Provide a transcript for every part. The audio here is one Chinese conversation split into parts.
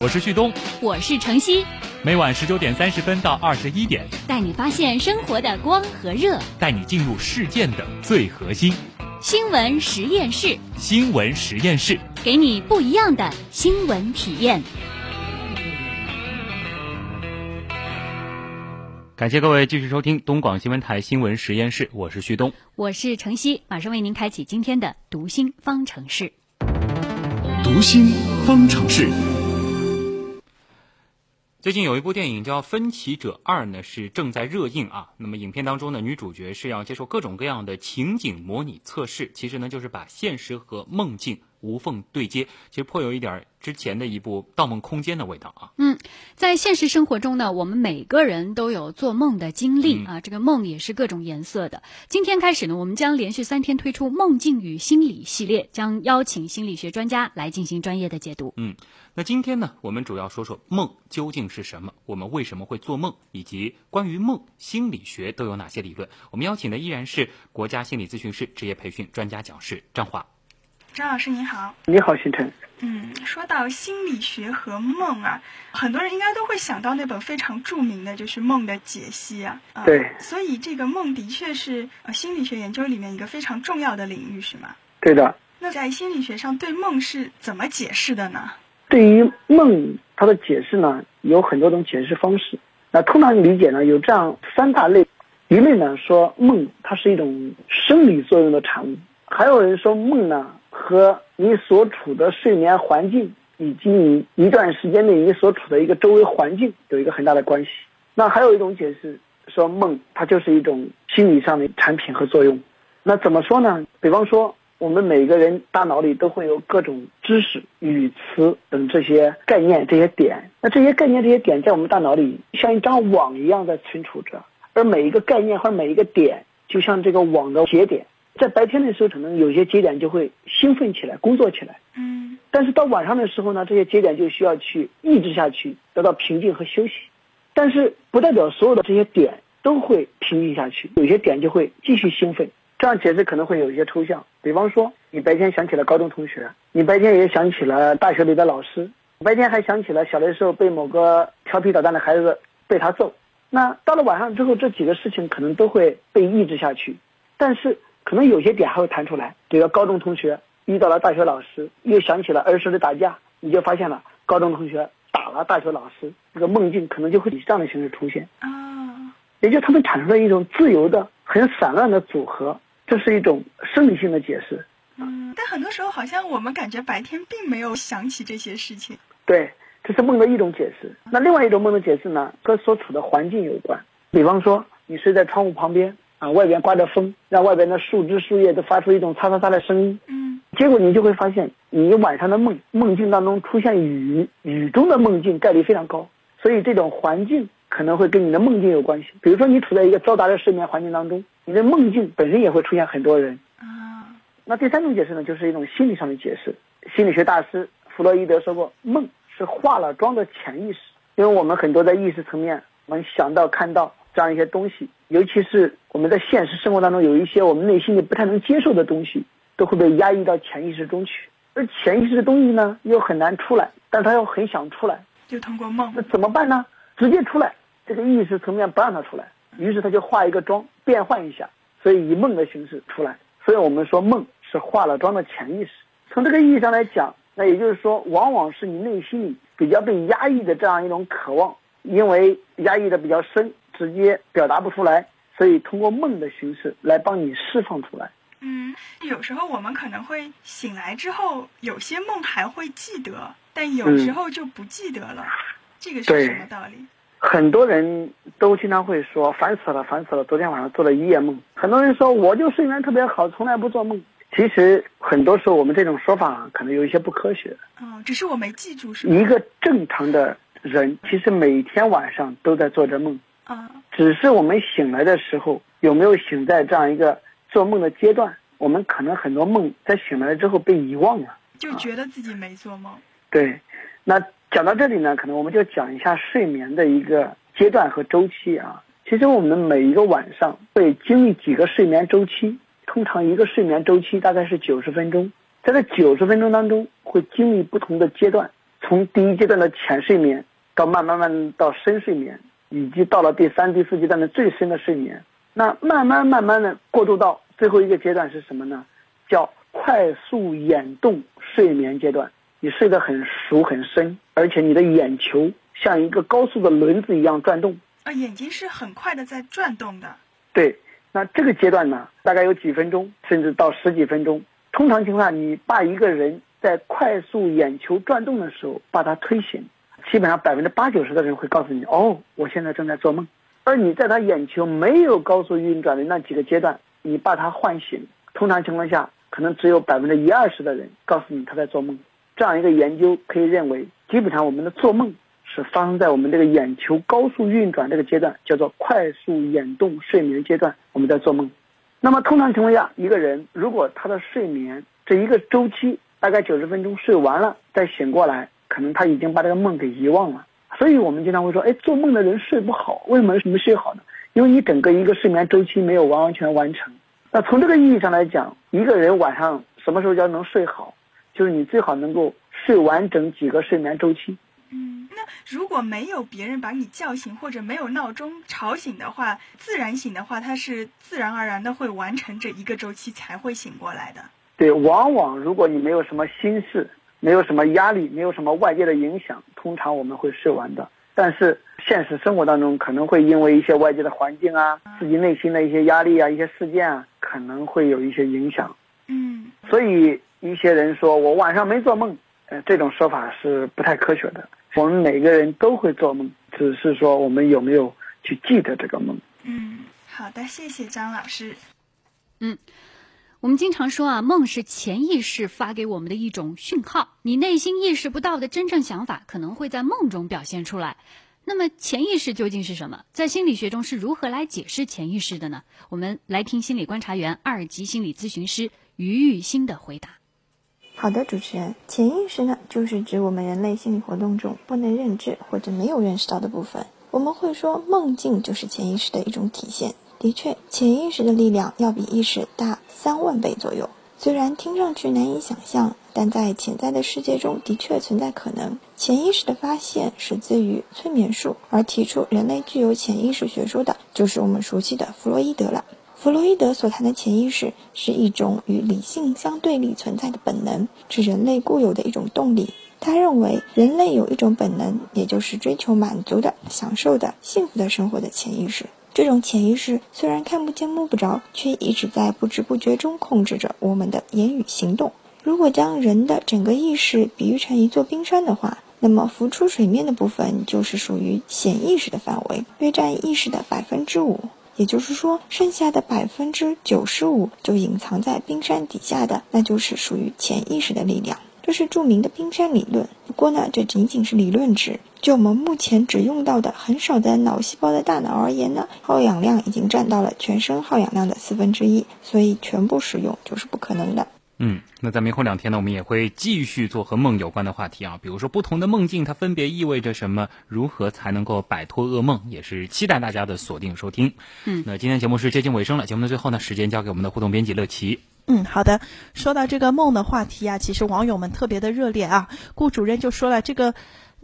我是旭东，我是程曦，每晚十九点三十分到二十一点，带你发现生活的光和热，带你进入事件的最核心。新闻实验室，新闻实验室，给你不一样的新闻体验。感谢各位继续收听东广新闻台新闻实验室，我是旭东，我是程曦，马上为您开启今天的读心方程式。读心方程式。最近有一部电影叫《分歧者二》呢，是正在热映啊。那么影片当中呢，女主角是要接受各种各样的情景模拟测试，其实呢就是把现实和梦境无缝对接，其实颇有一点之前的一部《盗梦空间》的味道啊。嗯，在现实生活中呢，我们每个人都有做梦的经历啊，这个梦也是各种颜色的。今天开始呢，我们将连续三天推出梦境与心理系列，将邀请心理学专家来进行专业的解读。嗯。那今天呢，我们主要说说梦究竟是什么，我们为什么会做梦，以及关于梦心理学都有哪些理论。我们邀请的依然是国家心理咨询师职业培训专家讲师张华。张老师您好，你好，星辰。嗯，说到心理学和梦啊，很多人应该都会想到那本非常著名的就是《梦的解析》啊。对。所以这个梦的确是呃心理学研究里面一个非常重要的领域，是吗？对的。那在心理学上对梦是怎么解释的呢？对于梦，它的解释呢有很多种解释方式。那通常理解呢有这样三大类：一类呢说梦它是一种生理作用的产物；还有人说梦呢和你所处的睡眠环境以及你一段时间内你所处的一个周围环境有一个很大的关系。那还有一种解释说梦它就是一种心理上的产品和作用。那怎么说呢？比方说。我们每个人大脑里都会有各种知识、语词等这些概念、这些点。那这些概念、这些点在我们大脑里像一张网一样在存储着，而每一个概念或者每一个点，就像这个网的节点，在白天的时候可能有些节点就会兴奋起来、工作起来。嗯。但是到晚上的时候呢，这些节点就需要去抑制下去，得到平静和休息。但是不代表所有的这些点都会平静下去，有些点就会继续兴奋。这样解释可能会有一些抽象，比方说，你白天想起了高中同学，你白天也想起了大学里的老师，白天还想起了小的时候被某个调皮捣蛋的孩子被他揍。那到了晚上之后，这几个事情可能都会被抑制下去，但是可能有些点还会弹出来。比如高中同学遇到了大学老师，又想起了儿时的打架，你就发现了高中同学打了大学老师，这个梦境可能就会以这样的形式出现啊，也就他们产生了一种自由的、很散乱的组合。这是一种生理性的解释，嗯，但很多时候好像我们感觉白天并没有想起这些事情。对，这是梦的一种解释。那另外一种梦的解释呢，和所处的环境有关。比方说，你睡在窗户旁边啊，外边刮着风，让外边的树枝树叶都发出一种嚓嚓嚓的声音，嗯，结果你就会发现，你晚上的梦梦境当中出现雨，雨中的梦境概率非常高。所以这种环境可能会跟你的梦境有关系。比如说，你处在一个嘈杂的睡眠环境当中。你的梦境本身也会出现很多人啊。那第三种解释呢，就是一种心理上的解释。心理学大师弗洛伊德说过，梦是化了妆的潜意识。因为我们很多在意识层面，我们想到、看到这样一些东西，尤其是我们在现实生活当中有一些我们内心里不太能接受的东西，都会被压抑到潜意识中去。而潜意识的东西呢，又很难出来，但他又很想出来，就通过梦。那怎么办呢？直接出来，这个意识层面不让他出来。于是他就化一个妆，变换一下，所以以梦的形式出来。所以我们说梦是化了妆的潜意识。从这个意义上来讲，那也就是说，往往是你内心里比较被压抑的这样一种渴望，因为压抑的比较深，直接表达不出来，所以通过梦的形式来帮你释放出来。嗯，有时候我们可能会醒来之后，有些梦还会记得，但有时候就不记得了。这个是什么道理？很多人都经常会说烦死了，烦死了！昨天晚上做了一夜梦。很多人说我就睡眠特别好，从来不做梦。其实很多时候我们这种说法可能有一些不科学。哦，只是我没记住是一个正常的人，其实每天晚上都在做着梦。啊，只是我们醒来的时候有没有醒在这样一个做梦的阶段？我们可能很多梦在醒来了之后被遗忘了，就觉得自己没做梦。对，那。讲到这里呢，可能我们就讲一下睡眠的一个阶段和周期啊。其实我们每一个晚上会经历几个睡眠周期，通常一个睡眠周期大概是九十分钟，在这九十分钟当中会经历不同的阶段。从第一阶段的浅睡眠，到慢慢慢到深睡眠，以及到了第三、第四阶段的最深的睡眠，那慢慢慢慢的过渡到最后一个阶段是什么呢？叫快速眼动睡眠阶段。你睡得很熟很深，而且你的眼球像一个高速的轮子一样转动。啊，眼睛是很快的在转动的。对，那这个阶段呢，大概有几分钟，甚至到十几分钟。通常情况下，你把一个人在快速眼球转动的时候把他推醒，基本上百分之八九十的人会告诉你，哦，我现在正在做梦。而你在他眼球没有高速运转的那几个阶段，你把他唤醒，通常情况下，可能只有百分之一二十的人告诉你他在做梦。这样一个研究可以认为，基本上我们的做梦是发生在我们这个眼球高速运转这个阶段，叫做快速眼动睡眠阶段，我们在做梦。那么通常情况下，一个人如果他的睡眠这一个周期大概九十分钟睡完了再醒过来，可能他已经把这个梦给遗忘了。所以我们经常会说，哎，做梦的人睡不好，为什么没睡好呢？因为你整个一个睡眠周期没有完完全完成。那从这个意义上来讲，一个人晚上什么时候叫能睡好？就是你最好能够睡完整几个睡眠周期。嗯，那如果没有别人把你叫醒，或者没有闹钟吵醒的话，自然醒的话，它是自然而然的会完成这一个周期才会醒过来的。对，往往如果你没有什么心事，没有什么压力，没有什么外界的影响，通常我们会睡完的。但是现实生活当中可能会因为一些外界的环境啊，自己内心的一些压力啊，一些事件啊，可能会有一些影响。嗯，所以。一些人说我晚上没做梦，呃，这种说法是不太科学的。我们每个人都会做梦，只是说我们有没有去记得这个梦。嗯，好的，谢谢张老师。嗯，我们经常说啊，梦是潜意识发给我们的一种讯号，你内心意识不到的真正想法，可能会在梦中表现出来。那么，潜意识究竟是什么？在心理学中是如何来解释潜意识的呢？我们来听心理观察员、二级心理咨询师于玉新的回答。好的，主持人，潜意识呢，就是指我们人类心理活动中不能认知或者没有认识到的部分。我们会说，梦境就是潜意识的一种体现。的确，潜意识的力量要比意识大三万倍左右。虽然听上去难以想象，但在潜在的世界中的确存在可能。潜意识的发现始自于催眠术，而提出人类具有潜意识学说的，就是我们熟悉的弗洛伊德了。弗洛伊德所谈的潜意识是一种与理性相对立存在的本能，是人类固有的一种动力。他认为人类有一种本能，也就是追求满足的、享受的、幸福的生活的潜意识。这种潜意识虽然看不见摸不着，却一直在不知不觉中控制着我们的言语行动。如果将人的整个意识比喻成一座冰山的话，那么浮出水面的部分就是属于显意识的范围，约占意识的百分之五。也就是说，剩下的百分之九十五就隐藏在冰山底下的，那就是属于潜意识的力量。这是著名的冰山理论。不过呢，这仅仅是理论值。就我们目前只用到的很少的脑细胞的大脑而言呢，耗氧量已经占到了全身耗氧量的四分之一，所以全部使用就是不可能的。嗯，那在明后两天呢，我们也会继续做和梦有关的话题啊，比如说不同的梦境它分别意味着什么，如何才能够摆脱噩梦，也是期待大家的锁定收听。嗯，那今天节目是接近尾声了，节目的最后呢，时间交给我们的互动编辑乐琪。嗯，好的。说到这个梦的话题啊，其实网友们特别的热烈啊，顾主任就说了这个。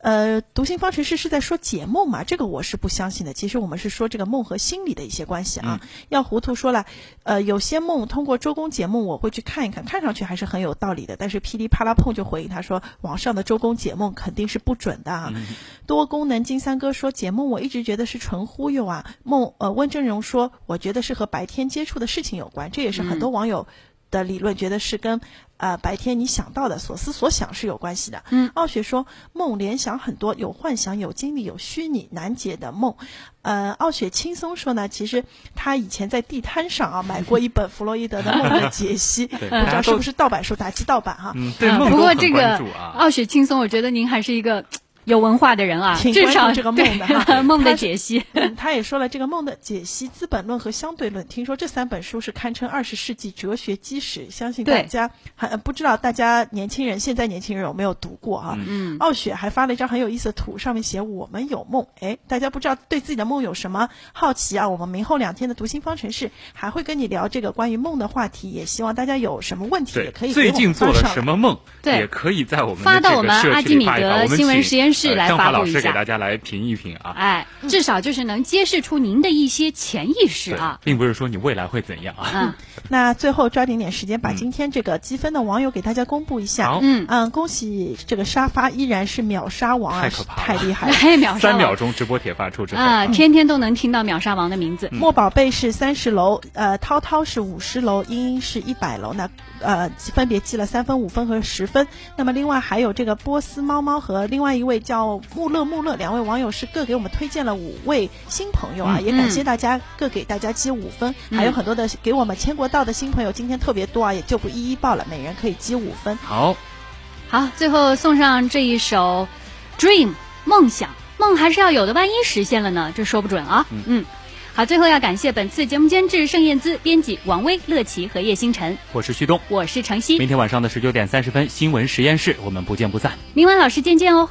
呃，读心方程式是在说解梦嘛？这个我是不相信的。其实我们是说这个梦和心理的一些关系啊。要糊涂说了，呃，有些梦通过周公解梦，我会去看一看，看上去还是很有道理的。但是噼里啪啦碰就回应他说，网上的周公解梦肯定是不准的啊。多功能金三哥说解梦，我一直觉得是纯忽悠啊。梦呃，温峥嵘说，我觉得是和白天接触的事情有关，这也是很多网友。的理论觉得是跟，呃，白天你想到的所思所想是有关系的。嗯，傲雪说梦联想很多，有幻想，有经历，有虚拟难解的梦。呃，傲雪轻松说呢，其实他以前在地摊上啊买过一本弗洛伊德的梦的解析，不知道是不是盗版书，打击盗版哈。嗯，对。不过这个傲雪轻松，我觉得您还是一个。有文化的人啊，挺至少关注这个梦的哈 梦的解析。嗯，他也说了，这个梦的解析、资本论和相对论，听说这三本书是堪称二十世纪哲学基石，相信大家还不知道大家年轻人现在年轻人有没有读过啊、嗯傲雪还发了一张很有意思的图，上面写“我们有梦”。哎，大家不知道对自己的梦有什么好奇啊？我们明后两天的读心方程式还会跟你聊这个关于梦的话题，也希望大家有什么问题也可以最近做了什么梦？对也可以在我们发到我们阿基米。德新闻实验室呃来张华老师给发布一下大家来评一评啊。哎，至少就是能揭示出您的一些潜意识啊，。并不是说你未来会怎样啊。嗯，那最后抓紧点时间，把今天这个积分的网友给大家公布一下。嗯嗯，恭喜这个沙发依然是秒杀王啊，太可怕了太厉害了。哎，秒杀三秒钟直播帖发出之后啊，天天都能听到秒杀王的名字。莫宝贝是三十楼，呃，涛涛是五十楼，英英是一百楼，那呃分别记了三分、五分和十分。那么另外还有这个波斯猫猫和另外一位叫穆乐穆乐，两位网友是各给我们推荐了五位新朋友啊，嗯也感谢大家各给大家积五分，还有很多的给我们签过到的新朋友，今天特别多啊，也就不一一报了，每人可以积五分。好，好，最后送上这一首《Dream》梦想，梦还是要有的，万一实现了呢？这说不准啊。嗯好，最后要感谢本次节目监制盛燕姿，编辑王威、乐琪和叶星辰，我是旭东。我是程曦。明天晚上的十九点三十分，新闻实验室，我们不见不散。明晚老师见见哦。